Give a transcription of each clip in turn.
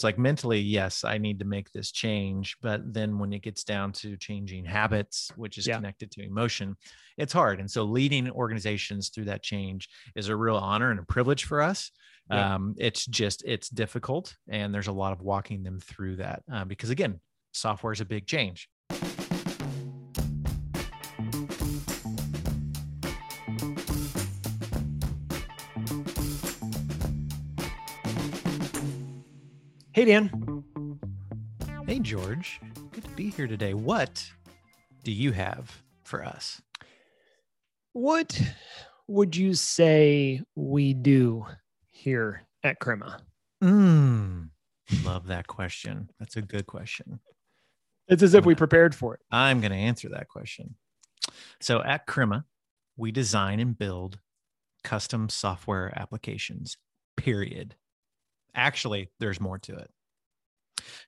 it's like mentally yes i need to make this change but then when it gets down to changing habits which is Yeah. connected to emotion it's hard and so leading organizations through that change is a real honor and a privilege for us Yeah. um, it's just it's difficult and there's a lot of walking them through that uh, because again software is a big change Dan. hey george good to be here today what do you have for us What would you say we do here at Crema? mm, love that question that's a good question It's as if we prepared for it. I'm going to answer that question. So at Crema, we design and build custom software applications, period. Actually, there's more to it.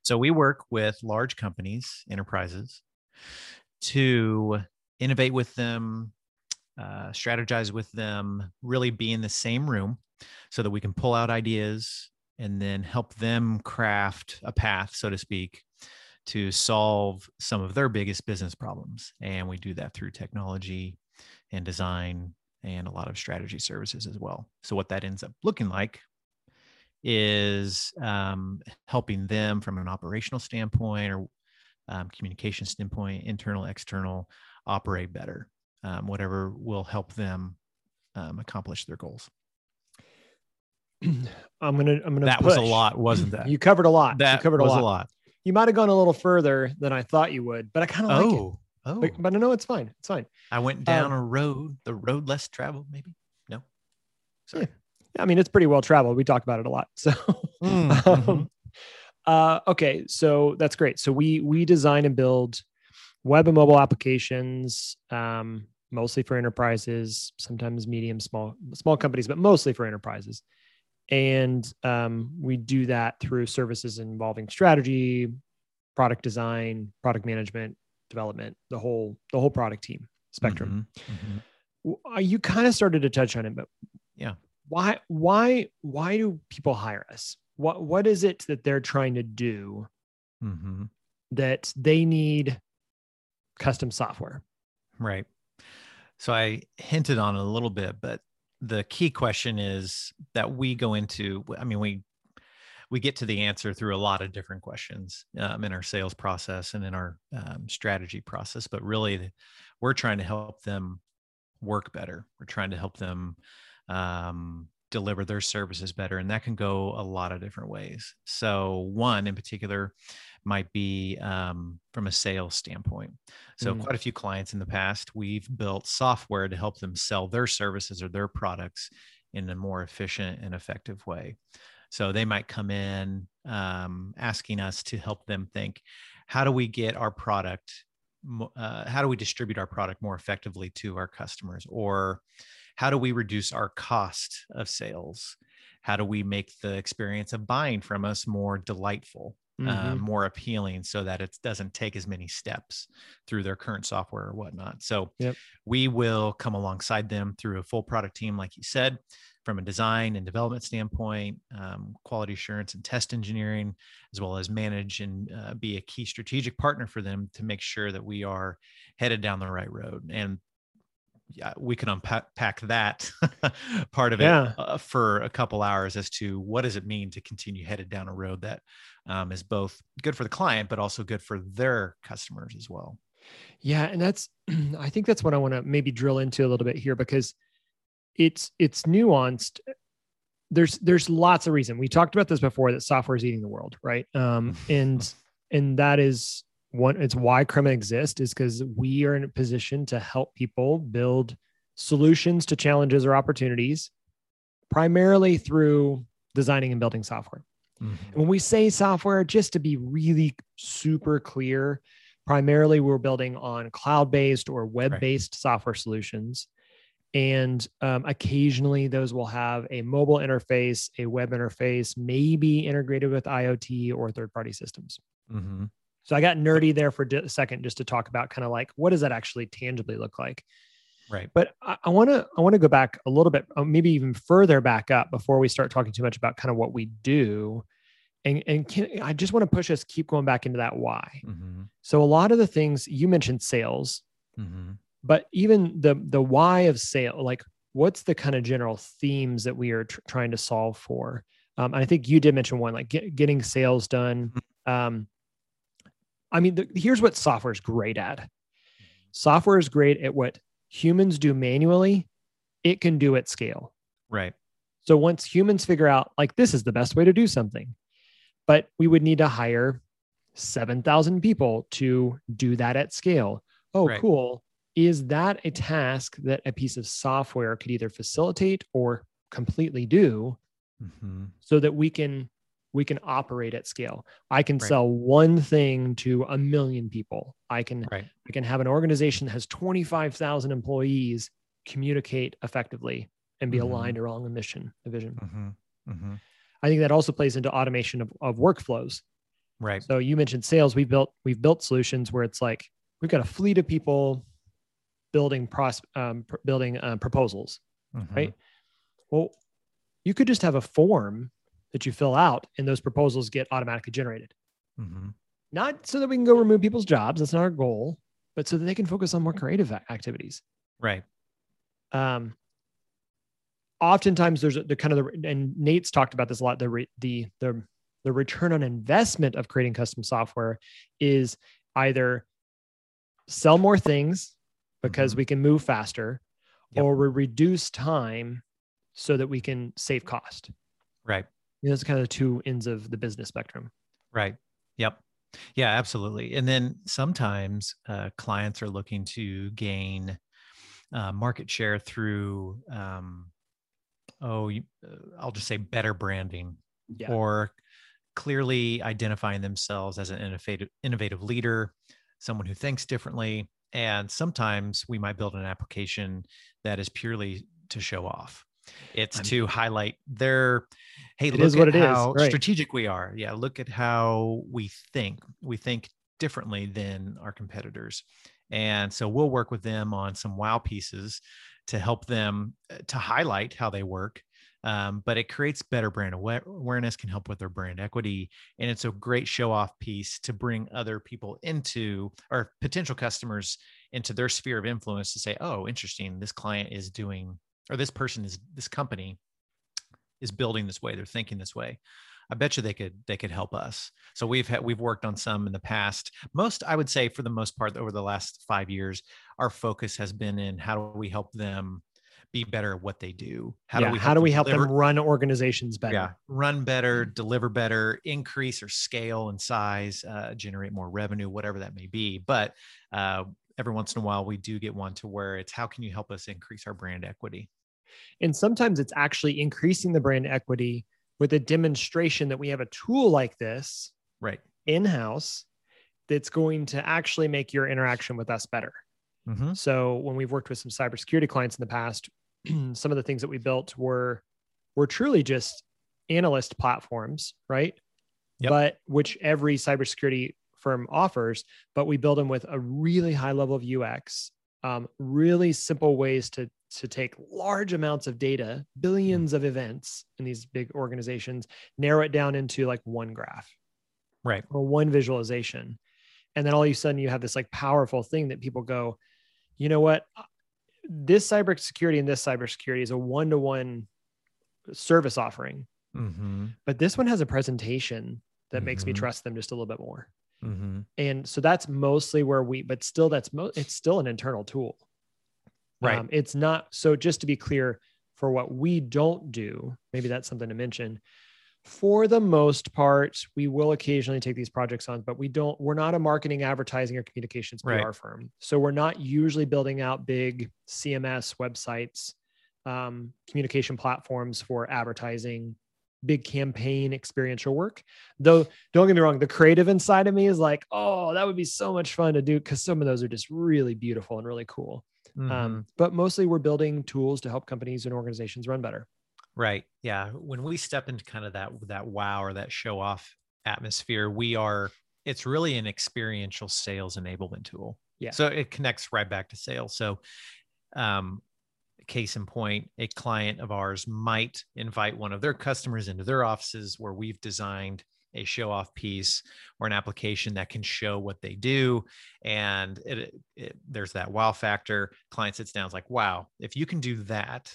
So we work with large companies, enterprises, to innovate with them, uh, strategize with them, really be in the same room so that we can pull out ideas and then help them craft a path, so to speak, to solve some of their biggest business problems. And we do that through technology and design and a lot of strategy services as well. So, what that ends up looking like is um, helping them from an operational standpoint or um, communication standpoint, internal, external, operate better, um, whatever will help them um, accomplish their goals. I'm gonna. I'm gonna. That was a lot, wasn't that? You covered a lot. that you covered a was lot. a lot. You might have gone a little further than I thought you would, but I kind of like it. Oh, oh. But, but I know it's fine. It's fine. I went down Um, a road, the road less traveled, maybe. No. Sorry. I mean, it's pretty well traveled. We talk about it a lot. So, Mhm. um, uh, okay, so that's great. So we we design and build web and mobile applications, um, mostly for enterprises, sometimes medium, small, small companies, but mostly for enterprises. And um, we do that through services involving strategy, product design, product management, development, the whole the whole product team spectrum. Mhm. Mhm. W- uh, You kind of started to touch on it, but Yeah. Why why why do people hire us? What what is it that they're trying to do Mhm. that they need custom software? Right. So I hinted on it a little bit, but the key question is that we go into. I mean, we we get to the answer through a lot of different questions um, in our sales process and in our um, strategy process. But really, we're trying to help them work better. We're trying to help them um, deliver their services better, and that can go a lot of different ways. So, one in particular might be um, from a sales standpoint. So, Mm. quite a few clients in the past, we've built software to help them sell their services or their products in a more efficient and effective way. So, they might come in um, asking us to help them think how do we get our product, uh, how do we distribute our product more effectively to our customers? Or how do we reduce our cost of sales? How do we make the experience of buying from us more delightful? Mm-hmm. uh, more appealing so that it doesn't take as many steps through their current software or whatnot. So Yep. we will come alongside them through a full product team, like you said, from a design and development standpoint, um, quality assurance and test engineering, as well as manage and uh, be a key strategic partner for them to make sure that we are headed down the right road. And yeah, we can unpack that part of it Yeah. uh, for a couple hours as to what does it mean to continue headed down a road that um, is both good for the client but also good for their customers as well. Yeah, and that's I think that's what I want to maybe drill into a little bit here because it's it's nuanced. There's there's lots of reason. We talked about this before that software is eating the world, right? Um, and and that is one. It's why Crema exists is because we are in a position to help people build solutions to challenges or opportunities, primarily through designing and building software. Mhm. When we say software, just to be really super clear, primarily we're building on cloud based or web based software solutions. And um, occasionally those will have a mobile interface, a web interface, maybe integrated with IoT or third party systems. Mhm. So I got nerdy there for a second just to talk about kind of like what does that actually tangibly look like? Right. But I want to I want to go back a little bit, uh, maybe even further back up before we start talking too much about kind of what we do. and and can, I just want to push us keep going back into that why. Mhm. So a lot of the things you mentioned sales, Mhm. but even the the why of sale, like what's the kind of general themes that we are tr- trying to solve for? Um, and I think you did mention one, like get, getting sales done. Um, I mean, the, here's what software is great at. Software is great at what humans do manually. It can do at scale. Right. So once humans figure out like this is the best way to do something, but we would need to hire 7,000 people to do that at scale. Oh, Right. cool. Is that a task that a piece of software could either facilitate or completely do Mhm. so that we can we can operate at scale. I can Right. sell one thing to a million people. I can Right. I can have an organization that has 25,000 employees communicate effectively and be Mhm. aligned around the mission, the vision. Mhm. Mhm. I think that also plays into automation of, of workflows. Right. So you mentioned sales. We built we've built solutions where it's like we've got a fleet of people building pros, um, building uh, proposals. Mhm. Right. Well, you could just have a form that you fill out, and those proposals get automatically generated. Mhm. Not so that we can go remove people's jobs. That's not our goal, but so that they can focus on more creative activities. Right. um, oftentimes there's a- the kind of the and Nate's talked about this a lot. The re, the the the return on investment of creating custom software is either sell more things because Mhm. we can move faster, Yep. or we reduce time so that we can save cost. Right. You know, are kind of the two ends of the business spectrum. Right. Yep. Yeah, absolutely. And then sometimes uh, clients are looking to gain uh, market share through, um, oh, you, uh, I'll just say better branding Yeah. or clearly identifying themselves as an innovative, innovative leader, someone who thinks differently. And sometimes we might build an application that is purely to show off. It's I'm- to highlight their, hey, It look at it is, how right. strategic we are. Yeah, look at how we think. We think differently than our competitors. And so we'll work with them on some wow pieces to help them uh, to highlight how they work um, but it creates better brand awareness can help with their brand equity and it's a great show off piece to bring other people into or potential customers into their sphere of influence to say oh interesting this client is doing or this person is this company is building this way they're thinking this way i bet you they could they could help us so we've had we've worked on some in the past most i would say for the most part over the last five years our focus has been in how do we help them be better at what they do how Yeah, do we how do we help deliver- them run organizations better? yeah, run better, deliver better, increase or scale in size, uh, generate more revenue, whatever that may be. But uh, every once in a while, we do get one to where it's how can you help us increase our brand equity? And sometimes it's actually increasing the brand equity with a demonstration that we have a tool like this Right. in house that's going to actually make your interaction with us better. Mm-hmm. So when we've worked with some cybersecurity clients in the past, some of the things that we built were were truly just analyst platforms, right? Yep. But which every cybersecurity firm offers, but we build them with a really high level of UX, um, really simple ways to to take large amounts of data, billions of events in these big organizations, narrow it down into like one graph Right. or one visualization. And then all of a sudden you have this like powerful thing that people go, you know what? This cybersecurity and this cybersecurity is a one to one service offering, Mm-hmm. but this one has a presentation that makes me Mhm. trust them just a little bit more. Mm-hmm. And so that's mostly where we, but still, that's mo- it's still an internal tool. Right. Um, it's not so. Just to be clear, for what we don't do, maybe that's something to mention. For the most part, we will occasionally take these projects on, but we don't. We're not a marketing, advertising, or communications PR Right. firm, so we're not usually building out big CMS websites, um, communication platforms for advertising, big campaign experiential work. Though, don't get me wrong, the creative inside of me is like, oh, that would be so much fun to do because some of those are just really beautiful and really cool. Mm-hmm. Um, but mostly we're building tools to help companies and organizations run better. Right. Yeah. When we step into kind of that that wow or that show off atmosphere, we are it's really an experiential sales enablement tool. Yeah. So it connects right back to sales. So um case in point, a client of ours might invite one of their customers into their offices where we've designed a show off piece or an application that can show what they do. And it, it, there's that wow factor. Client sits down is like wow if you can do that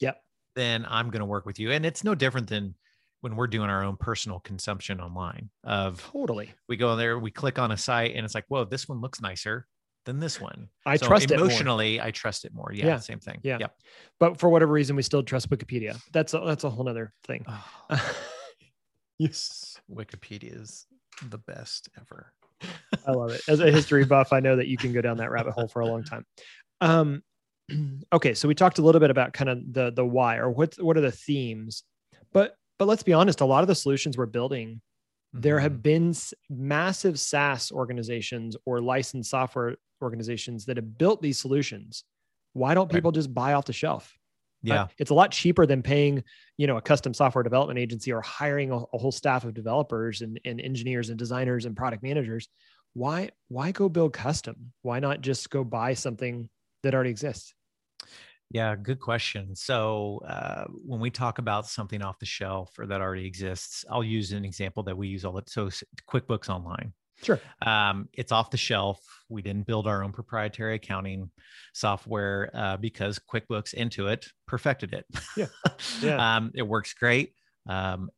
yep. then i'm going to work with you. And it's no different than when we're doing our own personal consumption online of totally. we go there we click on a site and it's like whoa this one looks nicer than this one. I so trust emotionally i trust it more. Yeah, Yeah. same thing. Yeah. yep. But for whatever reason we still trust wikipedia. That's a, that's a whole nother thing. Oh, yes wikipedia is the best ever I love it. As a history buff, I know that you can go down that rabbit hole for a long time. Um, okay, so we talked a little bit about kind of the the why or what what are the themes, but but let's be honest, a lot of the solutions we're building, there Mhm. have been s- massive SaaS organizations or licensed software organizations that have built these solutions. Why don't Right. people just buy off the shelf? Uh, yeah it's a lot cheaper than paying, you know, a custom software development agency or hiring a, a whole staff of developers and, and engineers and designers and product managers. Why why go build custom? Why not just go buy something that already exists? Yeah, good question. So, uh, when we talk about something off the shelf or that already exists, I'll use an example that we use all the so QuickBooks Online. Sure. Um, it's off the shelf. We didn't build our own proprietary accounting software uh, because QuickBooks Intuit perfected it. Yeah. Yeah. um, it works great. Um,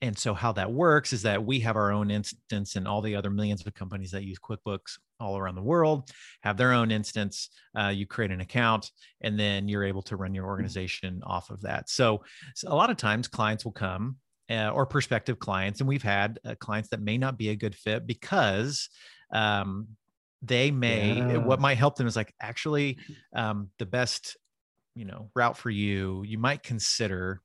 and so how that works is that we have our own instance and all the other millions of companies that use quickbooks all around the world have their own instance uh, you create an account and then you're able to run your organization off of that so, so a lot of times clients will come uh, or prospective clients and we've had uh, clients that may not be a good fit because um, they may Yeah. what might help them is like actually um, the best you know route for you you might consider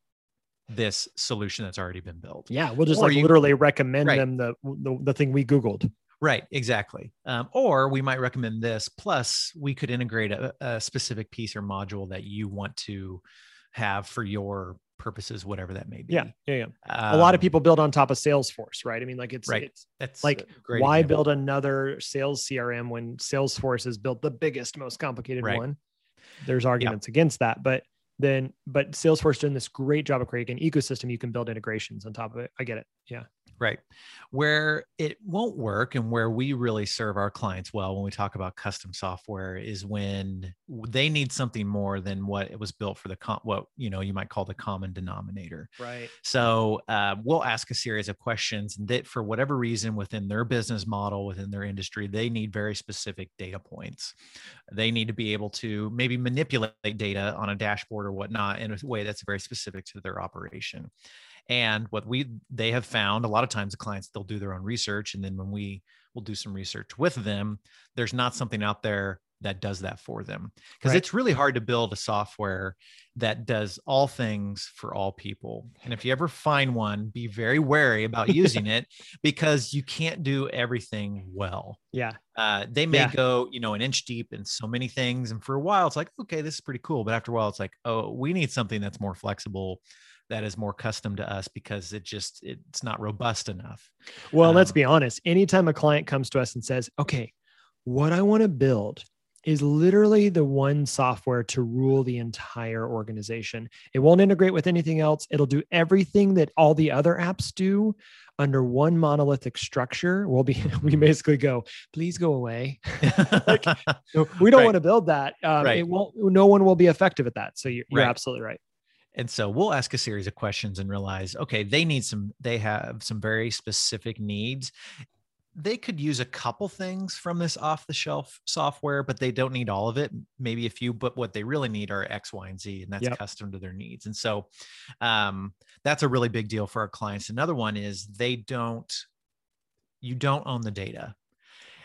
this solution that's already been built Yeah, we'll just Or like you- literally recommend Right. them the, the the thing we googled. right exactly um, or we might recommend this plus we could integrate a, a specific piece or module that you want to have for your purposes whatever that may be Yeah, yeah, yeah. a lot of Um, people build on top of Salesforce, right? I mean, like it's Right. it's that's like, great why example. build another sales CRM when Salesforce has built the biggest, most complicated Right. one? There's arguments against that, but then but Salesforce doing this great job of creating an ecosystem you can build integrations on top of it. I get it. Yeah. Right. Where it won't work and where we really serve our clients well when we talk about custom software is when they need something more than what it was built for the com- what you know you might call the common denominator. Right. So uh, we'll ask a series of questions that, for whatever reason, within their business model, within their industry, they need very specific data points. They need to be able to maybe manipulate data on a dashboard or whatnot in a way that's very specific to their operation. And what we they have found a lot of times the clients they'll do their own research, and then when we will do some research with them, there's not something out there that does that for them because Right. it's really hard to build a software that does all things for all people. And if you ever find one, be very wary about using it because you can't do everything well. Yeah. Uh, they may Yeah. go, you know, an inch deep in so many things. And for a while, it's like, okay, this is pretty cool. But after a while, it's like, oh, we need something that's more flexible, that is more custom to us because it just, it's not robust enough. Well, let's Um, be honest. Anytime a client comes to us and says, okay, what I want to build is literally the one software to rule the entire organization. It won't integrate with anything else. It'll do everything that all the other apps do under one monolithic structure. We'll be, we basically go, please go away. Like, we don't Right. want to build that. Um, Right. It won't, no one will be effective at that. So you're, you're Right. absolutely right. And so we'll ask a series of questions and realize okay they need some they have some very specific needs. They could use a couple things from this off the shelf software but they don't need all of it maybe a few but what they really need are x y and z and that's Yep. custom to their needs. And so um, that's a really big deal for our clients. Another one is they don't you don't own the data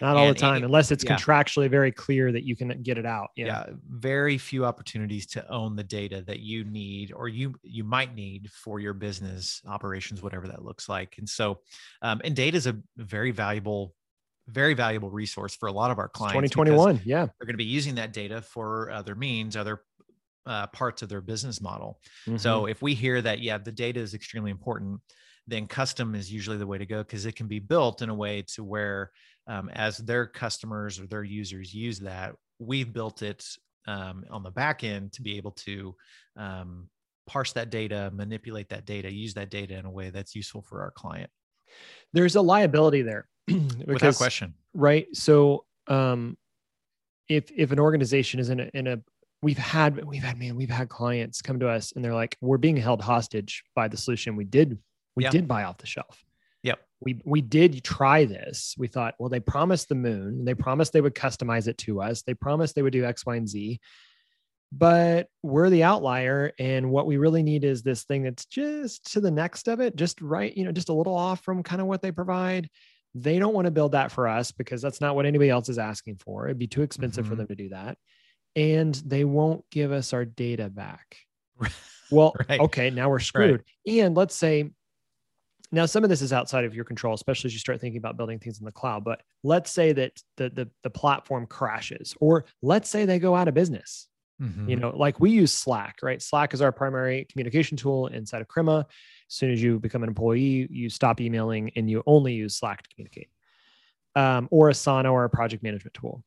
Not all the time, any- unless it's yeah. contractually very clear that you can get it out. yeah. Yeah. very few opportunities to own the data that you need or you you might need for your business operations whatever that looks like and so um, and data is a very valuable very valuable resource for a lot of our clients 2021. Yeah. they're going to be using that data for other means other uh, parts of their business model so Mhm. if we hear that, yeah, the data is extremely important, then custom is usually the way to go because it can be built in a way to where, um, as their customers or their users use that, we've built it um, on the back end to be able to um, parse that data, manipulate that data, use that data in a way that's useful for our client. There's a liability there. Without because, question. right? So, um, if if an organization is in a in a we've had we've had man we've had clients come to us and they're like we're being held hostage by the solution we did we Yeah. did buy off the shelf. We we did try this. We thought, well, they promised the moon. They promised they would customize it to us. They promised they would do X, Y, and Z. But we're the outlier, and what we really need is this thing that's just to the next of it, just right, you know, just a little off from kind of what they provide. They don't want to build that for us because that's not what anybody else is asking for. It'd be too expensive for Mhm. them to do that, and they won't give us our data back. Well, Right. okay, now we're screwed. And let's say now some of this is outside of your control, especially as you start thinking about building things in the cloud. But let's say that the the, the platform crashes, or let's say they go out of business. You Mhm. know, like we use Slack, right? Slack is our primary communication tool inside of Crema. As soon as you become an employee, you stop emailing and you only use Slack to communicate, um, or Asana or a project management tool.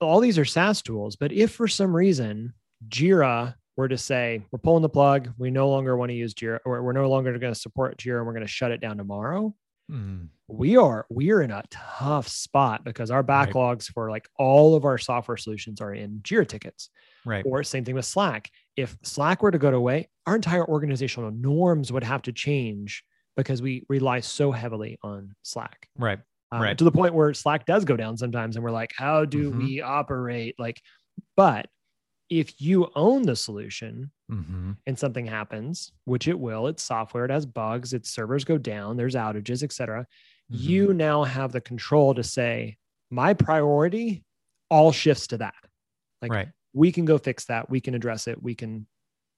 All these are SaaS tools, but if for some reason Jira were to say, we're pulling the plug, we no longer want to use Jira, or we're no longer going to support Jira and we're going to shut it down tomorrow, Mhm. we are we are in a tough spot because our Right. backlogs for like all of our software solutions are in Jira tickets. Right. Or same thing with Slack. If Slack were to go away, our entire organizational norms would have to change because we rely so heavily on Slack. Right. Um, Right. To the point where Slack does go down sometimes, and we're like, how do Mhm. we operate? Like, but if you own the solution hmm and something happens, which it will, it's software, it has bugs, its servers go down, there's outages, et cetera. Mm-hmm. You now have the control to say, my priority all shifts to that. Like right. we can go fix that. We can address it. We can,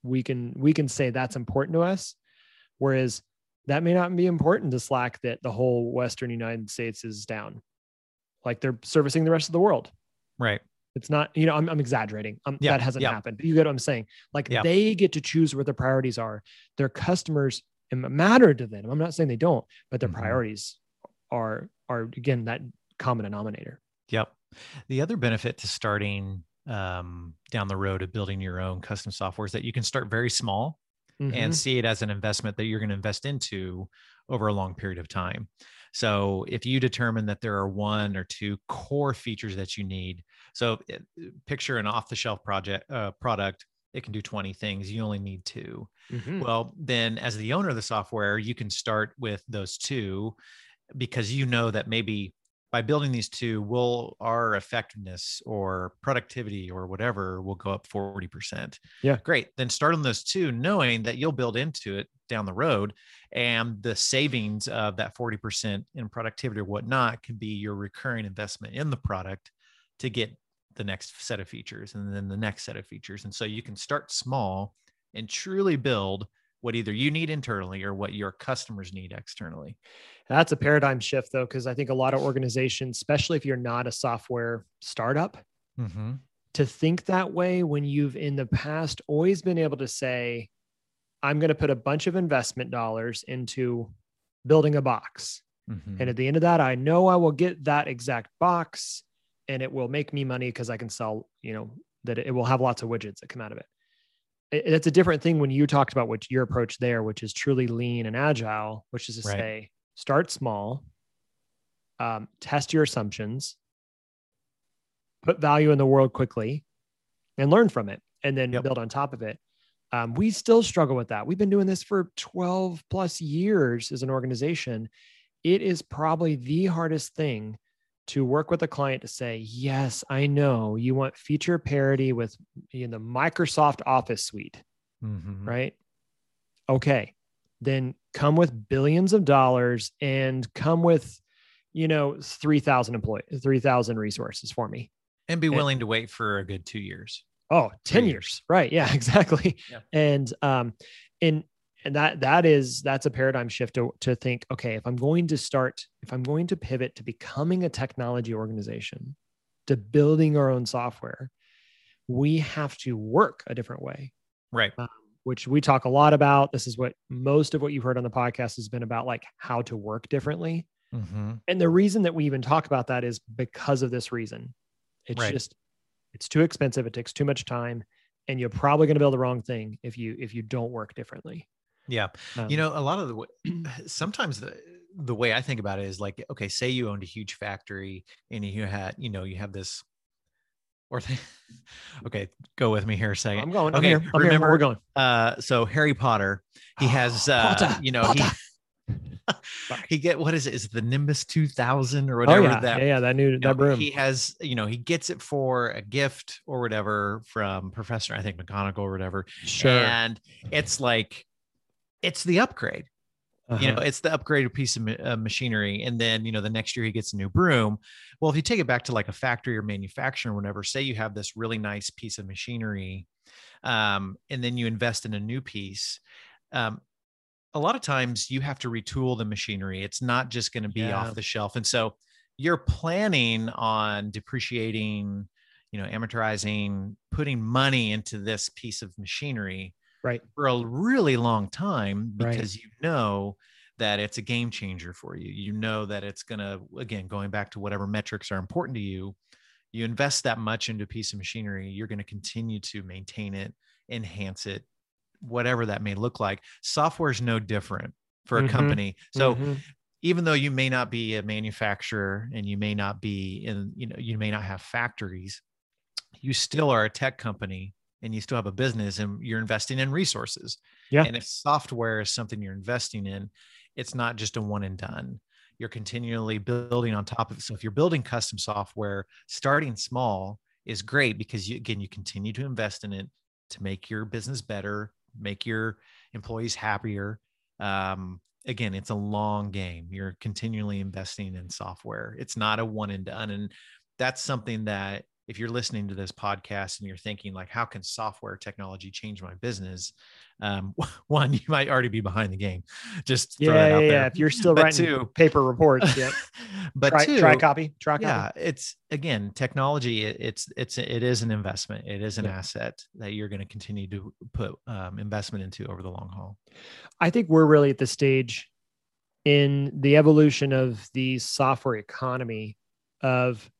we can, we can say that's important to us. Whereas that may not be important to Slack that the whole Western United States is down. Like they're servicing the rest of the world. Right. It's not, you know, I'm, I'm exaggerating. Um, Yeah, that hasn't yeah. happened. But you get what I'm saying. Like Yeah. they get to choose where their priorities are. Their customers matter to them. I'm not saying they don't, but their Mhm. priorities are are again that common denominator. Yep. The other benefit to starting um, down the road of building your own custom software is that you can start very small Mhm. and see it as an investment that you're going to invest into over a long period of time. So if you determine that there are one or two core features that you need, so uh, picture an off-the-shelf project uh, product, it can do 20 things. You only need two. Mhm. Well, then as the owner of the software, you can start with those two because you know that maybe by building these two, will our effectiveness or productivity or whatever will go up 40%. Yeah. Great. Then start on those two, knowing that you'll build into it down the road. And the savings of that 40% in productivity or whatnot can be your recurring investment in the product to get the next set of features and then the next set of features. And so you can start small and truly build what either you need internally or what your customers need externally. That's a paradigm shift though, because I think a lot of organizations, especially if you're not a software startup, Mm-hmm. to think that way when you've in the past always been able to say, I'm going to put a bunch of investment dollars into building a box. Mm-hmm. And at the end of that, I know I will get that exact box and it will make me money because I can sell, you know, that it will have lots of widgets that come out of it. It- It's a different thing when you talked about what your approach there, which is truly lean and agile, which is to Right. say, start small, um, test your assumptions, put value in the world quickly, and learn from it, and then Yep. build on top of it. Um, we still struggle with that. We've been doing this for 12 plus years as an organization. It is probably the hardest thing to work with a client to say, yes, I know you want feature parity with in the Microsoft Office suite, Mm-hmm. right? Okay, then come with billions of dollars and come with, you know, 3,000 employees, 3,000 resources for me. And be And- willing to wait for a good two years. Oh, 10 Three years. Right. Yeah, exactly. Yeah. And um and and that that is that's a paradigm shift to, to think, okay, if I'm going to start, if I'm going to pivot to becoming a technology organization, to building our own software, we have to work a different way, Right. which we talk a lot about. This is what most of what you've heard on the podcast has been about, like how to work differently. Mm-hmm. And the reason that we even talk about that is because of this reason. It's Right. just it's too expensive, it takes too much time, and you're probably going to build the wrong thing if you if you don't work differently. Yeah. Um, you know, a lot of the, sometimes the, the way I think about it is like, okay, say you owned a huge factory and you had, you know, you have this, or th- okay, go with me here a second. I'm going. Okay, I'm here. I'm here. remember- We're going. Uh, so Harry Potter, he has, uh, Potter, you know, Potter. he, he get, what is it? Is it the Nimbus 2000 or Oh whatever yeah, that yeah, yeah. That new you know, that broom. he has, you know, he gets it for a gift or whatever from Professor, I think McGonagall or whatever. sure. And it's like, it's the upgrade. You know Uh-huh. it's the upgraded piece of uh, machinery. And then you know the next year he gets a new broom. Well if you take it back to like a factory or manufacturer or whatever say you have this really nice piece of machinery um, and then you invest in a new piece um, a lot of times you have to retool the machinery. It's not just going to be Yeah. off the shelf. And so you're planning on depreciating you know amortizing putting money into this piece of machinery Right. for a really long time Right. because you know that it's a game changer for you. You know that it's going to, again, going back to whatever metrics are important to you, you invest that much into a piece of machinery, you're going to continue to maintain it, enhance it, whatever that may look like. Software is no different for a Mhm. company. So Mhm. even though you may not be a manufacturer and you may not be in, you know, you may not have factories, you still are a tech company and you still have a business and you're investing in resources. Yeah. And if software is something you're investing in, it's not just a one and done. You're continually building on top of it. So if you're building custom software, starting small is great because you again you continue to invest in it to make your business better, make your employees happier. Um, again, it's a long game. You're continually investing in software. It's not a one and done. And that's something that if you're listening to this podcast and you're thinking like, how can software technology change my business? Um, one, you might already be behind the game. Just throw Yeah, yeah, yeah. If you're still But writing two- paper reports, yeah. but try, two, try copy. Try copy. yeah, it's again technology. it- It's it's it is an investment. It is an Yeah. asset that you're going to continue to put um, investment into over the long haul. I think we're really at the stage in the evolution of the software economy of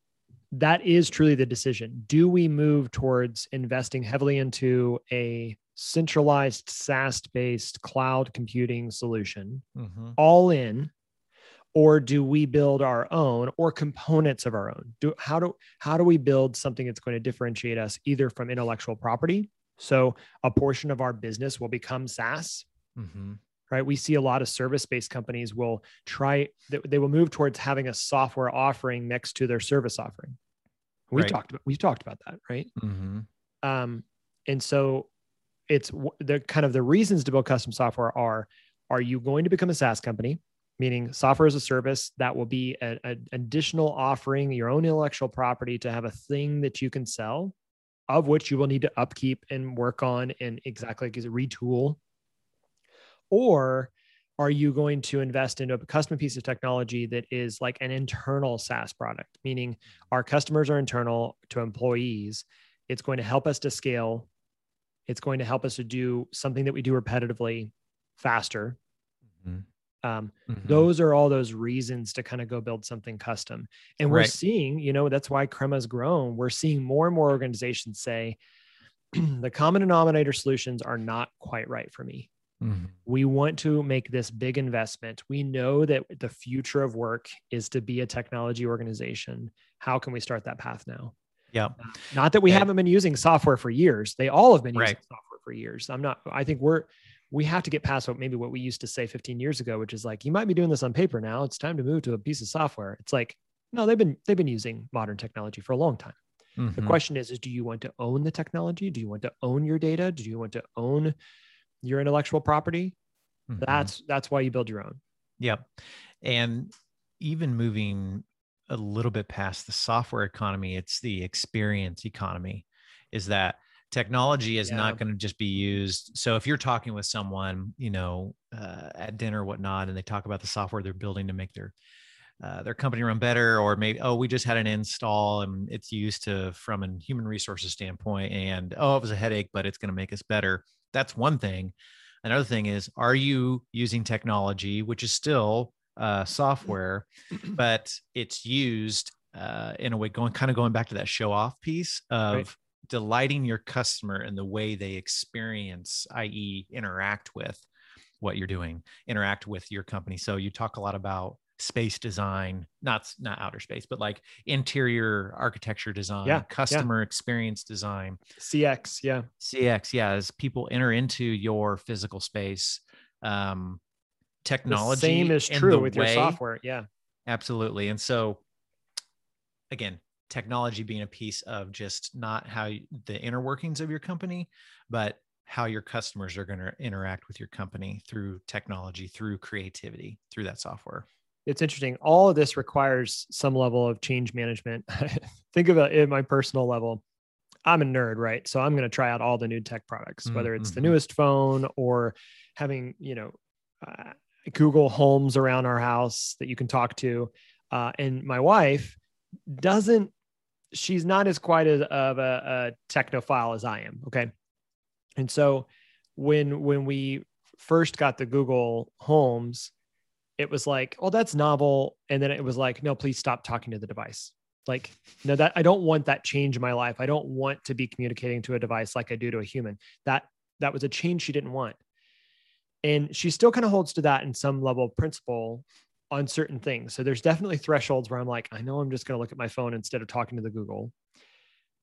that is truly the decision. Do we move towards investing heavily into a centralized SaaS based cloud computing solution Mhm. all in or do we build our own or components of our own do how do how do we build something that's going to differentiate us either from intellectual property so a portion of our business will become SaaS Mhm. Right we see a lot of service based companies will try they, they will move towards having a software offering next to their service offering we Right. talked about we talked about that right Mhm. um, and so it's the kind of the reasons to build custom software are are you going to become a SaaS company, meaning software as a service that will be an additional offering, your own intellectual property to have a thing that you can sell, of which you will need to upkeep and work on and exactly like retool? Or are you going to invest into a custom piece of technology that is like an internal SaaS product, meaning our customers are internal to employees? It's going to help us to scale. It's going to help us to do something that we do repetitively faster. Mhm. Um, Mhm. those are all those reasons to kind of go build something custom. And we're Right. seeing, you know, that's why Crema's grown. We're seeing more and more organizations say the common denominator solutions are not quite right for me. Mhm. We want to make this big investment. We know that the future of work is to be a technology organization. How can we start that path now? Yeah. Not that we Okay. haven't been using software for years. They all have been using Right. software for years. I'm not, I think we're, we have to get past what maybe what we used to say 15 years ago, which is like, you might be doing this on paper now. It's time to move to a piece of software. It's like, no, they've been, they've been using modern technology for a long time. The Mhm. question is, is do you want to own the technology? Do you want to own your data? Do you want to own your intellectual property? Mhm. That's, that's why you build your own. Yep. And even moving a little bit past the software economy, it's the experience economy. Is that technology is Yeah. not going to just be used. So if you're talking with someone, you know, uh, at dinner or whatnot, and they talk about the software they're building to make their uh, their company run better, or maybe oh we just had an install and it's used to from a human resources standpoint, and oh it was a headache, but it's going to make us better. That's one thing. Another thing is, are you using technology, which is still uh, software, but it's used uh, in a way going kind of going back to that show off piece of Right. delighting your customer in the way they experience, i.e., interact with. what you're doing, interact with your company. So you talk a lot about space design, not not outer space, but like interior architecture design, Yeah, customer experience design, CX, yeah. CX. Yeah, as people enter into your physical space, um, The technology. same is true the with your software. Yeah. Absolutely. And so, again, technology being a piece of just not how you, the inner workings of your company, but how your customers are going to interact with your company through technology, through creativity, through that software. It's interesting. All of this requires some level of change management. Think of it at my personal level. I'm a nerd, right? So I'm going to try out all the new tech products, whether it's the mhm. newest phone or having, you know, uh, Google Homes around our house that you can talk to. Uh, and my wife doesn't, she's not as quite as of a, a technophile as I am. Okay. And so when, when we first got the Google Homes, it was like, oh, that's novel. And then it was like, no, please stop talking to the device. Like, no, that I don't want that change in my life. I don't want to be communicating to a device like I do to a human. That that was a change she didn't want. And she still kind of holds to that in some level of principle on certain things. So there's definitely thresholds where I'm like, I know I'm just going to look at my phone instead of talking to the Google.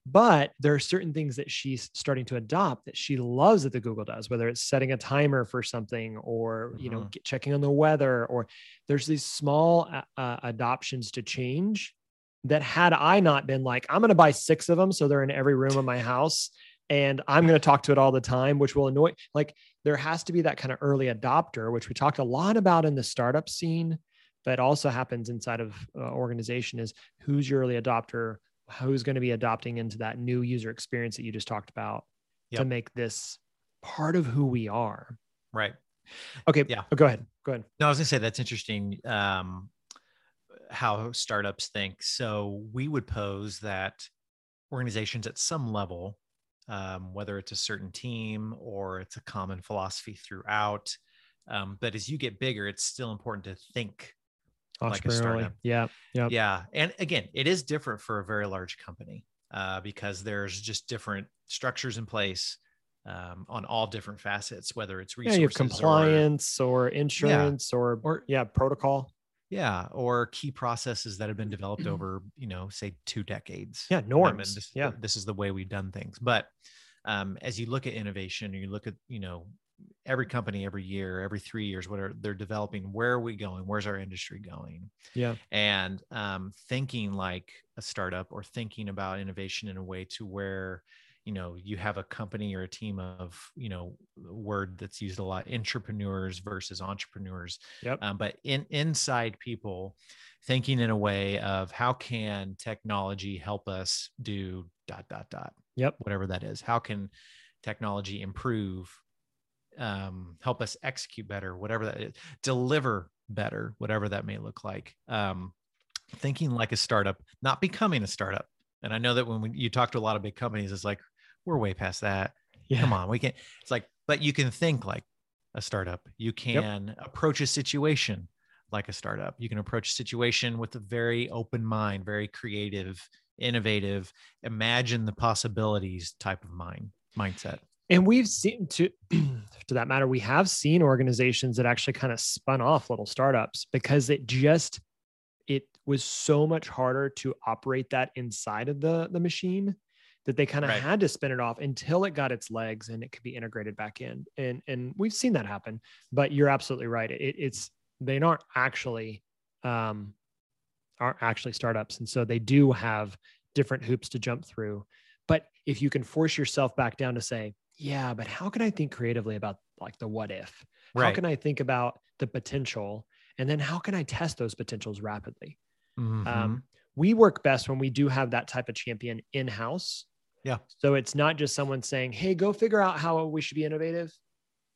But there are certain things that she's starting to adopt that she loves that the Google does, whether it's setting a timer for something or, you know, Mhm. get, checking on the weather, or there's these small uh, uh, adoptions to change that had I not been like, I'm going to buy six of them. So they're in every room of my house and I'm going to talk to it all the time, which will annoy, like there has to be that kind of early adopter, which we talked a lot about in the startup scene, but also happens inside of uh, organization is who's your early adopter, who's going to be adopting into that new user experience that you just talked about to make this part of who we are. Right. Okay. Yeah. oh, go ahead. Go ahead. No, I was gonna say that's interesting. Um, how startups think. So we would pose that organizations at some level, um, whether it's a certain team or it's a common philosophy throughout, um, but as you get bigger, it's still important to think. Like a startup. yeah. Yep. Yeah, and again, it is different for a very large company uh, because there's just different structures in place um, on all different facets, whether it's Yeah. resources You have or- compliance or, insurance or, Or- yeah, protocol. Yeah, or key processes that have been developed over, you know, say two decades. Yeah. Norms. This, Yeah. this is the way we've done things. But um, as you look at innovation, you look at, you know, every company every year, every three years, what are they're developing, where are we going? Where's our industry going? Yeah. And um, thinking like a startup or thinking about innovation in a way to where you know you have a company or a team of you know word that's used a lot intrapreneurs versus entrepreneurs Yep. um, but in inside people thinking in a way of how can technology help us do dot dot dot Yep. whatever that is how can technology improve um, help us execute better whatever that is deliver better whatever that may look like. Um, thinking like a startup not becoming a startup. And i know that when we, you talk to a lot of big companies it's like we're way past that. Yeah. come on we can't. it's like but you can think like a startup. You can approach a situation like a startup. You can approach a situation with a very open mind very creative innovative imagine the possibilities type of mind mindset And we've seen to to that matter, we have seen organizations that actually kind of spun off little startups because it just it was so much harder to operate that inside of the the machine that they kind of Right. had to spin it off until it got its legs and it could be integrated back in. And and we've seen that happen. But you're absolutely right. It, it's they aren't actually um aren't actually startups. And so they do have different hoops to jump through. But if you can force yourself back down to say, yeah, but how can I think creatively about like the what if? How right can I think about the potential? And then how can I test those potentials rapidly? Mhm. Um, we work best when we do have that type of champion in house. Yeah. So it's not just someone saying, hey, go figure out how we should be innovative.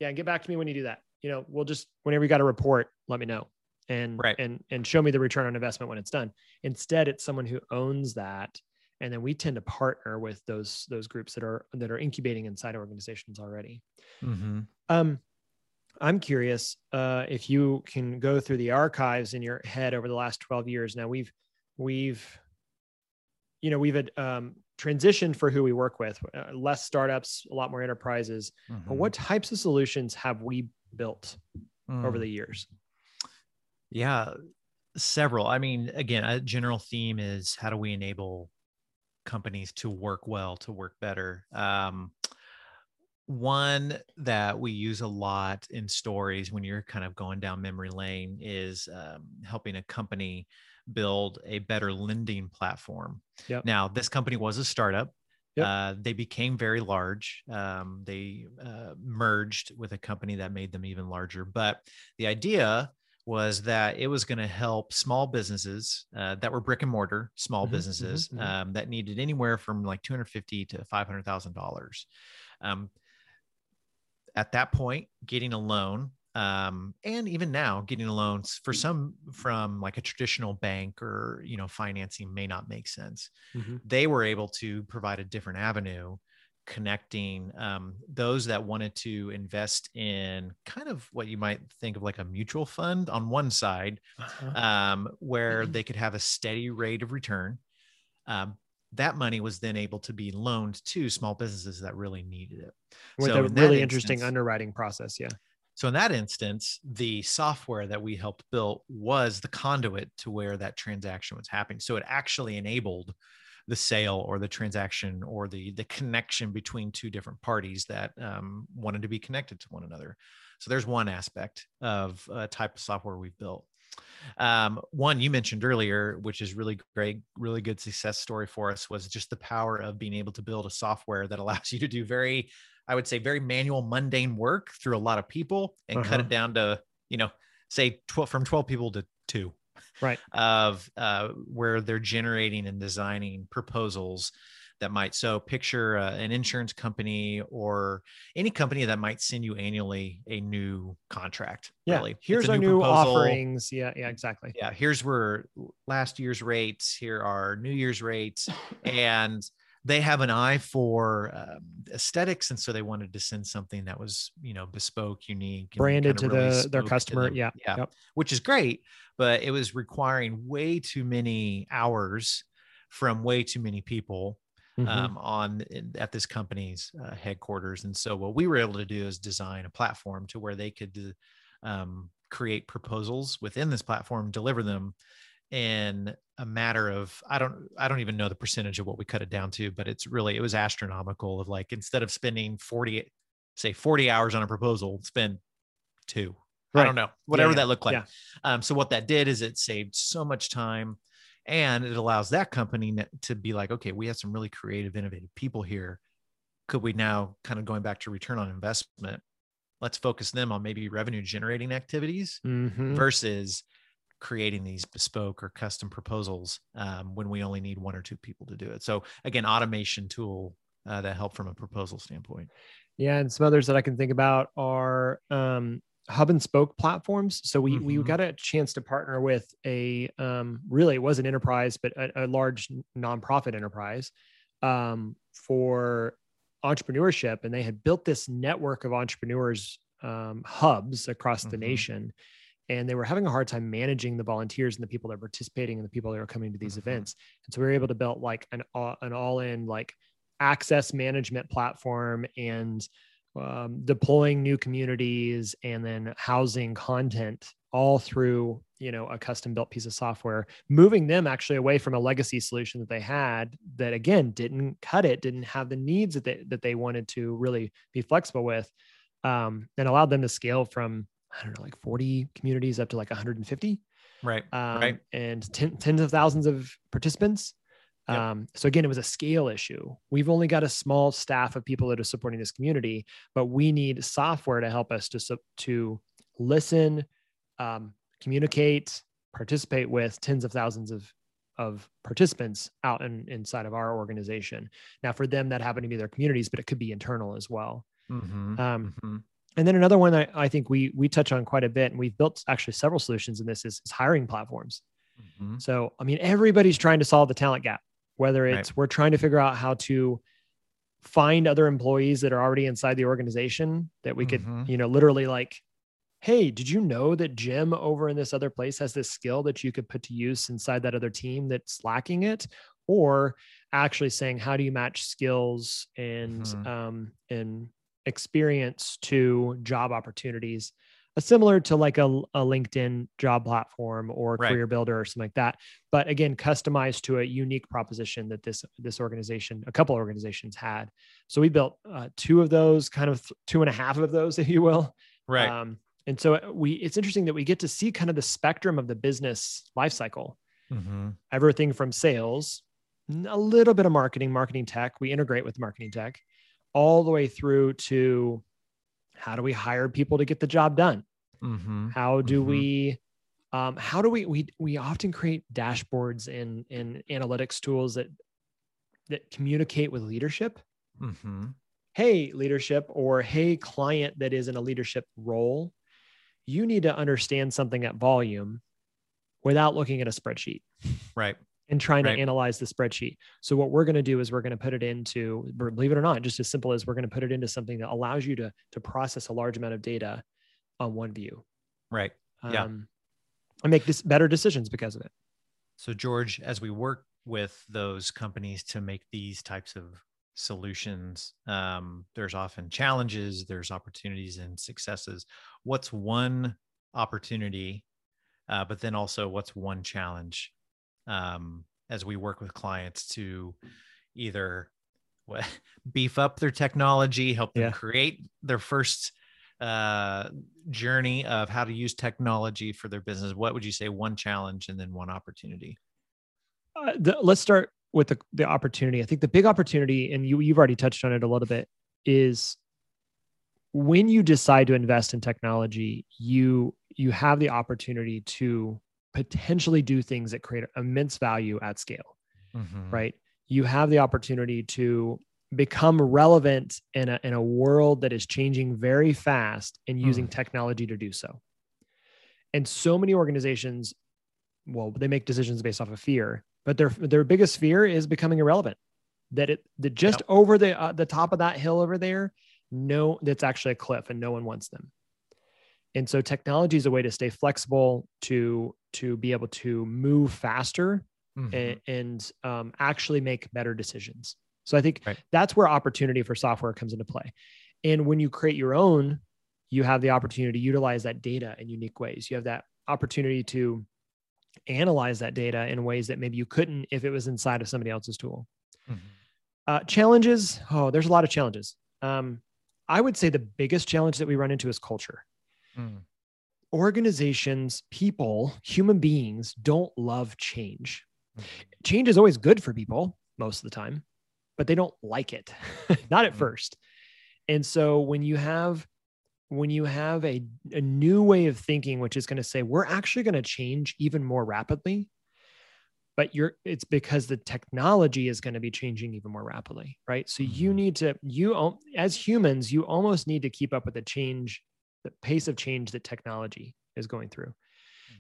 Yeah. And get back to me when you do that. You know, we'll just, whenever you got a report, let me know and, Right. and, and show me the return on investment when it's done. Instead, it's someone who owns that. And then we tend to partner with those, those groups that are, that are incubating inside organizations already. Mhm. Um, I'm curious uh, if you can go through the archives in your head over the last 12 years. Now we've we've you know we've had um, transitioned for who we work with, uh, less startups, a lot more enterprises. But Mhm. what types of solutions have we built over Mm. the years? Yeah, several. I mean, again, a general theme is how do we enable companies to work well, to work better? Um, one that we use a lot in stories when you're kind of going down memory lane is um, helping a company build a better lending platform. Yep. Now, this company was a startup. Yep. Uh, they became very large. Um, they uh, merged with a company that made them even larger. But the idea was that it was going to help small businesses uh, that were brick and mortar small Mhm, mhm, businesses mhm. Um, that needed anywhere from like 250 to 500 thousand dollars um, at that point getting a loan um, and even now getting a loan for some from like a traditional bank or you know financing may not make sense Mhm. they were able to provide a different avenue connecting um, those that wanted to invest in kind of what you might think of like a mutual fund on one side Uh-huh. um, where they could have a steady rate of return um, that money was then able to be loaned to small businesses that really needed it With so a in really interesting instance- underwriting process. Yeah. so in that instance, the software that we helped build was the conduit to where that transaction was happening. So it actually enabled the sale or the transaction or the the connection between two different parties that um, wanted to be connected to one another. So there's one aspect of a type of software we've built. Um, one you mentioned earlier, which is really great, really good success story for us, was just the power of being able to build a software that allows you to do very I would say very manual, mundane work through a lot of people and cut Uh-huh. it down to, you know, say 12 from 12 people to two Right. of uh, where they're generating and designing proposals that might so picture uh, an insurance company or any company that might send you annually a new contract Yeah. really It's Here's a our new proposal. offerings. Yeah. Yeah. Exactly. yeah here's where last year's rates here are new year's rates and they have an eye for um, aesthetics and so they wanted to send something that was you know bespoke unique Branded to really the their customer. Yeah. yeah Yep. which is great but it was requiring way too many hours from way too many people Mhm. um, on in- at this company's uh, headquarters. And so what we were able to do is design a platform to where they could um, create proposals within this platform, deliver them in a matter of I don't I don't even know the percentage of what we cut it down to, but it's really it was astronomical. Of like instead of spending forty say forty hours on a proposal, spend two. I don't know whatever yeah, that looked like. yeah. Um, so what that did is it saved so much time and it allows that company to be like okay we have some really creative innovative people here could we now kind of going back to return on investment let's focus them on maybe revenue generating activities Mhm. versus creating these bespoke or custom proposals um, when we only need one or two people to do it so again automation tool uh, that help from a proposal standpoint Yeah, and some others that I can think about are um, hub and spoke platforms. So we we Mhm. got a chance to partner with a um, really it was an enterprise, but a, a large nonprofit enterprise um, for entrepreneurship, and they had built this network of entrepreneurs um, hubs across the Mhm. nation. And they were having a hard time managing the volunteers and the people that were participating and the people that were coming to these Mhm. events. And so we were able to build like an all, an all in like access management platform and um, deploying new communities and then housing content all through you know a custom built piece of software moving them actually away from a legacy solution that they had that again didn't cut it didn't have the needs that they that they wanted to really be flexible with um, and allowed them to scale from i don't know like 40 communities up to like 150 right um, Right. and ten, tens of thousands of participants. Yep. Um, so again, it was a scale issue. We've only got a small staff of people that are supporting this community, but we need software to help us to to listen, um, communicate, participate with tens of thousands of of participants out in, inside of our organization. Now, for them, that happened to be their communities, but it could be internal as well. Mhm, Um, mhm. And then another one that I think we we touch on quite a bit, and we've built actually several solutions in this is, is hiring platforms. Mhm. So, I mean, everybody's trying to solve the talent gap, whether Right. it's we're trying to figure out how to find other employees that are already inside the organization that we could, Mhm. you know, literally like, hey, did you know that Jim over in this other place has this skill that you could put to use inside that other team that's lacking it? or actually saying how do you match skills and Mhm. um, and experience to job opportunities uh, similar to like a, a linkedin job platform or Right. career builder or something like that but again customized to a unique proposition that this this organization a couple organizations had so we built uh, two of those kind of th- two and a half of those if you will Right. um, and so we it's interesting that we get to see kind of the spectrum of the business life cycle hmm everything from sales, a little bit of marketing, marketing tech. We integrate with marketing tech, all the way through to how do we hire people to get the job done? hmm How do Mhm. we um, how do we we we often create dashboards and and analytics tools that that communicate with leadership. hmm Hey, leadership, or hey, client that is in a leadership role, you need to understand something at volume without looking at a spreadsheet. Right. And trying Right. to analyze the spreadsheet. So what we're going to do is we're going to put it into, believe it or not, just as simple as we're going to put it into something that allows you to to process a large amount of data on one view. Right. Yeah. Um, and make this better decisions because of it. So, George, as we work with those companies to make these types of solutions, um, there's often challenges, there's opportunities and successes. What's one opportunity, uh, but then also what's one challenge um, as we work with clients to either what, beef up their technology, help them Yeah. create their first uh journey of how to use technology for their business what would you say one challenge and then one opportunity Uh, the, let's start with the, the opportunity. I think the big opportunity, and you you've already touched on it a little bit, is when you decide to invest in technology, you you have the opportunity to potentially do things that create immense value at scale. Mhm. right? You have the opportunity to become relevant in a, in a world that is changing very fast and using technology to do so. And so many organizations, well, they make decisions based off of fear, but their their biggest fear is becoming irrelevant. That it that just over the uh, the top of that hill over there, no, that's actually a cliff, and no one wants them. And so technology is a way to stay flexible, to to be able to move faster Mhm. and, and um, actually make better decisions. So I think Right. that's where opportunity for software comes into play. And when you create your own, you have the opportunity to utilize that data in unique ways. You have that opportunity to analyze that data in ways that maybe you couldn't if it was inside of somebody else's tool. Mhm. Uh, challenges. Oh, there's a lot of challenges. Um, I would say the biggest challenge that we run into is culture. Mm. Organizations, people, human beings don't love change Mhm. change is always good for people most of the time, but they don't like it, not at Mhm. first. And so when you have when you have a, a new way of thinking, which is going to say we're actually going to change even more rapidly, but you're it's because the technology is going to be changing even more rapidly, right? So you Mhm. need to you as humans, you almost need to keep up with the change, the pace of change that technology is going through.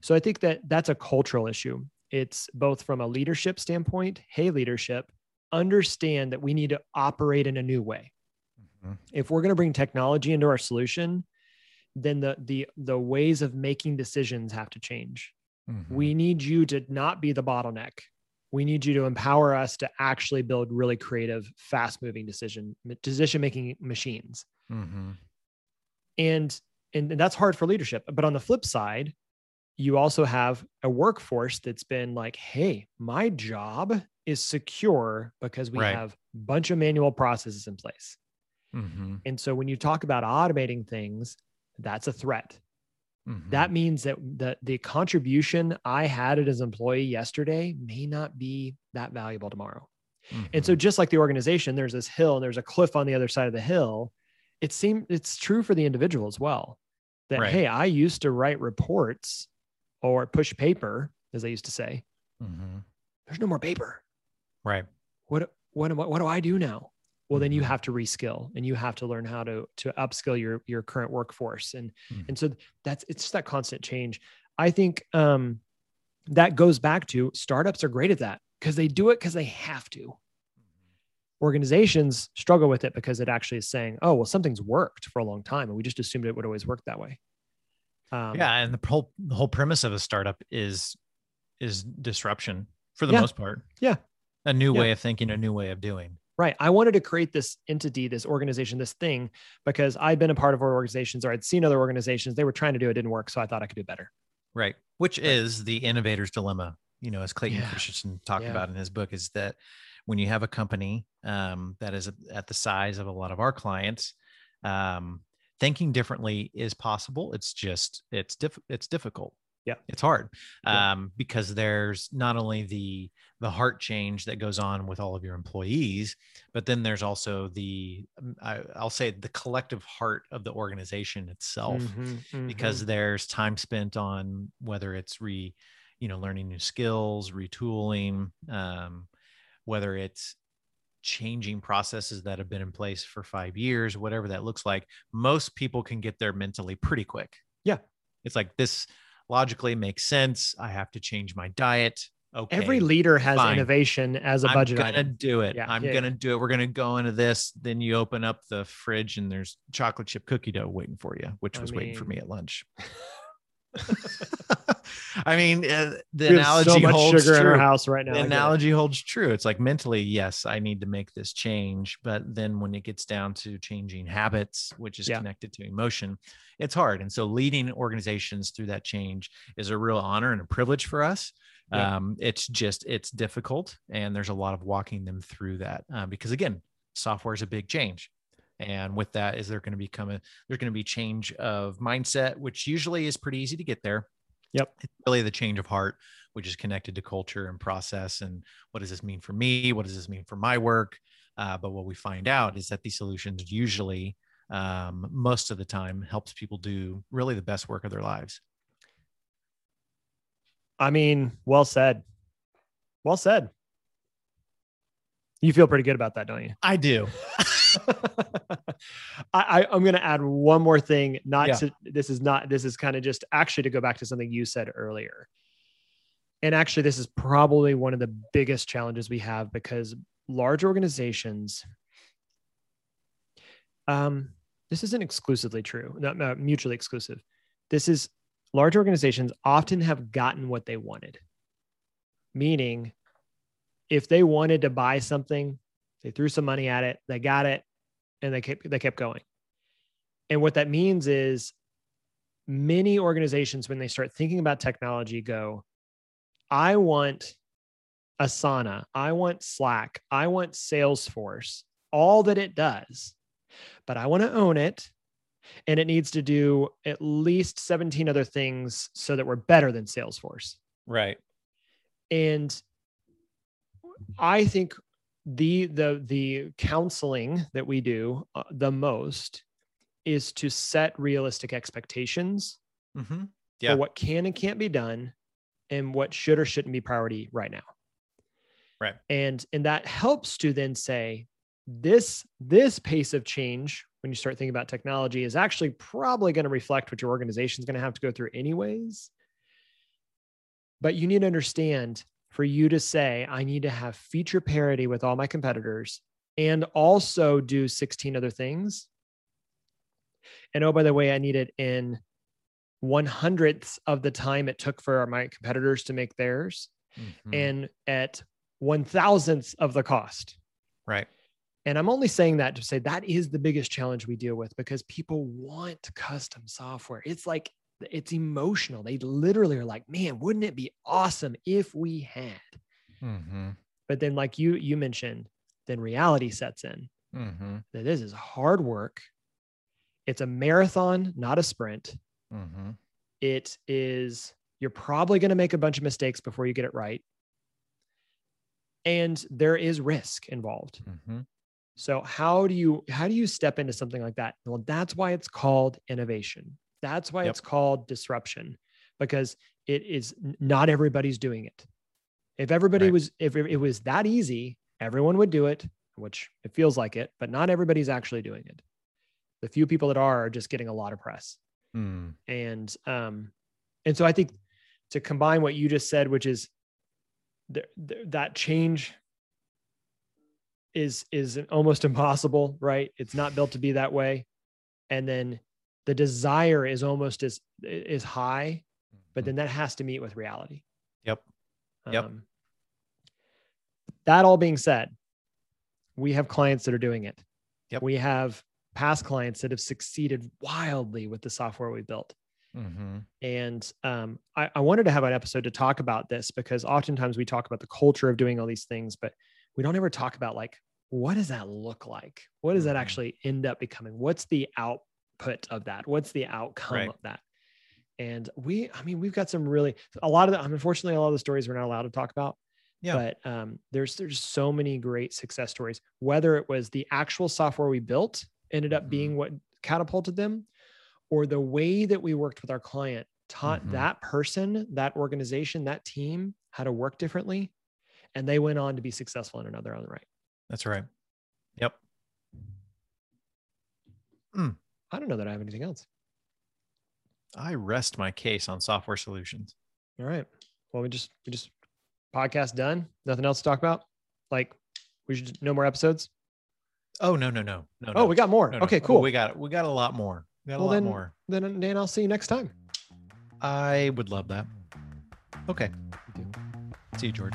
So I think that that's a cultural issue it's both from a leadership standpoint hey leadership understand that we need to operate in a new way Mhm. if we're going to bring technology into our solution then the the the ways of making decisions have to change Mhm. we need you to not be the bottleneck we need you to empower us to actually build really creative fast moving decision decision making machines Mhm. and and that's hard for leadership but on the flip side you also have a workforce that's been like hey my job is secure because we Right. have a bunch of manual processes in place Mhm. and so when you talk about automating things that's a threat Mhm. that means that the, the contribution i had as an employee yesterday may not be that valuable tomorrow and so Mhm. just like the organization there's this hill and there's a cliff on the other side of the hill it seems it's true for the individual as well that Right. hey i used to write reports or push paper as i used to say Mhm. there's no more paper right what what I, what do i do now well then you Mhm. have to reskill and you have to learn how to to upskill your your current workforce and Mhm. and so that's it's just that constant change i think um that goes back to startups are great at that because they do it because they have to organizations struggle with it because it actually is saying, oh, well, something's worked for a long time. And we just assumed it would always work that way. Um, yeah and the whole the whole premise of a startup is is disruption for the Yeah. most part Yeah. A new Yeah. way of thinking, a new way of doing. Right. I wanted to create this entity, this organization, this thing, because I'd been a part of organizations or I'd seen other organizations. They were trying to do it, didn't work. So I thought I could do better. Right. Which is the innovator's dilemma, you know, as Clayton Yeah. Christensen talked Yeah. about in his book, is that when you have a company um, that is at the size of a lot of our clients, um, thinking differently is possible. It's just, it's diff- it's difficult. Yeah. It's hard Yeah. um, because there's not only the the heart change that goes on with all of your employees, but then there's also the um, I, I'll say the collective heart of the organization itself Mhm, because mhm. there's time spent on whether it's re you know learning new skills retooling um, whether it's changing processes that have been in place for five years whatever that looks like most people can get there mentally pretty quick Yeah. it's like this logically makes sense i have to change my diet okay every leader has fine. innovation as a budget I'm gonna item. do it. Yeah, I'm yeah, gonna do it. We're gonna go into this. Then you open up the fridge and there's chocolate chip cookie dough waiting for you, which I was waiting for me at lunch. I mean, uh, the analogy so much holds sugar true. in our house right now. the I get it. analogy holds true. It's like mentally, yes, I need to make this change, but then when it gets down to changing habits, which is Yeah. connected to emotion, it's hard. And so, leading organizations through that change is a real honor and a privilege for us. Yeah. Um, it's just it's difficult, and there's a lot of walking them through that uh, because again, software is a big change. And with that, is there going to become a there's going to be change of mindset, which usually is pretty easy to get there. Yep. It's really the change of heart, which is connected to culture and process. And what does this mean for me? What does this mean for my work? Uh, but what we find out is that these solutions usually, um, most of the time, helps people do really the best work of their lives. I mean, well said. Well said. You feel pretty good about that, don't you? I do. I, I I'm going to add one more thing. Not Yeah. to this is not this is kind of just actually to go back to something you said earlier. And actually, this is probably one of the biggest challenges we have because large organizations. Um, this isn't exclusively true, not, not mutually exclusive. This is large organizations often have gotten what they wanted. Meaning, if they wanted to buy something, they threw some money at it, they got it, and they kept they kept going. And what that means is many organizations when they start thinking about technology go, I want Asana, I want Slack, I want Salesforce, all that it does. But I want to own it and it needs to do at least 17 other things so that we're better than Salesforce. Right. And I think the the the counseling that we do uh, the most is to set realistic expectations Mm-hmm. Yeah. for what can and can't be done and what should or shouldn't be priority right now. Right. And and that helps to then say this this pace of change when you start thinking about technology is actually probably going to reflect what your organization is going to have to go through anyways. But you need to understand for you to say I need to have feature parity with all my competitors and also do 16 other things. And oh by the way, I need it in one hundredths of the time it took for my competitors to make theirs Mhm. and at one thousandth of the cost. right. And I'm only saying that to say that is the biggest challenge we deal with because people want custom software. It's like, it's emotional. They literally are like, man, wouldn't it be awesome if we had? Mm-hmm. But then, like you you mentioned, then reality sets in Mm-hmm. that this is hard work. It's a marathon, not a sprint. Mm-hmm. it is you're probably going to make a bunch of mistakes before you get it right and there is risk involved Mm-hmm. so how do you how do you step into something like that well that's why it's called innovation that's why Yep. it's called disruption because it is not everybody's doing it if everybody Right. was if it was that easy everyone would do it which it feels like it but not everybody's actually doing it the few people that are are just getting a lot of press Mm. and um and so i think to combine what you just said which is th- th- that change is is almost impossible right it's not built to be that way and then the desire is almost as is high but then that has to meet with reality Yep. Yep. Um, That all being said, we have clients that are doing it. Yep. We have past clients that have succeeded wildly with the software we built. Mm-hmm. And um, I, I, wanted to have an episode to talk about this because oftentimes we talk about the culture of doing all these things, but we don't ever talk about like, what does that look like? What does that Mhm. actually end up becoming? What's the output of that? What's the outcome Right. of that? And we, I mean, we've got some really, a lot of the, unfortunately, a lot of the stories we're not allowed to talk about. Yeah. But um, there's there's so many great success stories. Whether it was the actual software we built ended up being what catapulted them, or the way that we worked with our client taught Mhm. that person, that organization, that team how to work differently, and they went on to be successful in another own right. That's right. Yep. I don't know that I have anything else. I rest my case on software solutions. All right. Well, we just we just podcast done. Nothing else to talk about. Like we should no more episodes. Oh no no no no. Oh, no. we got more. No, no. Okay, Oh, cool. we got we got a lot more. We got Well, a lot then- more. then Dan, I'll see you next time. I would love that. Okay. See you, George.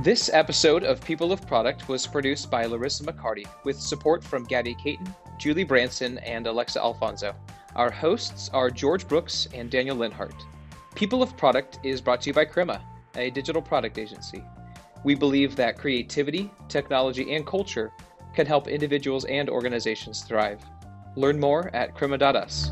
This episode of People of Product was produced by Larissa McCarty with support from Gabby Caton, Julie Branson, and Alexa Alfonso. Our hosts are George Brooks and Daniel Linhart. People of Product is brought to you by Crema, a digital product agency. We believe that creativity, technology, and culture can help individuals and organizations thrive. Learn more at crema.us.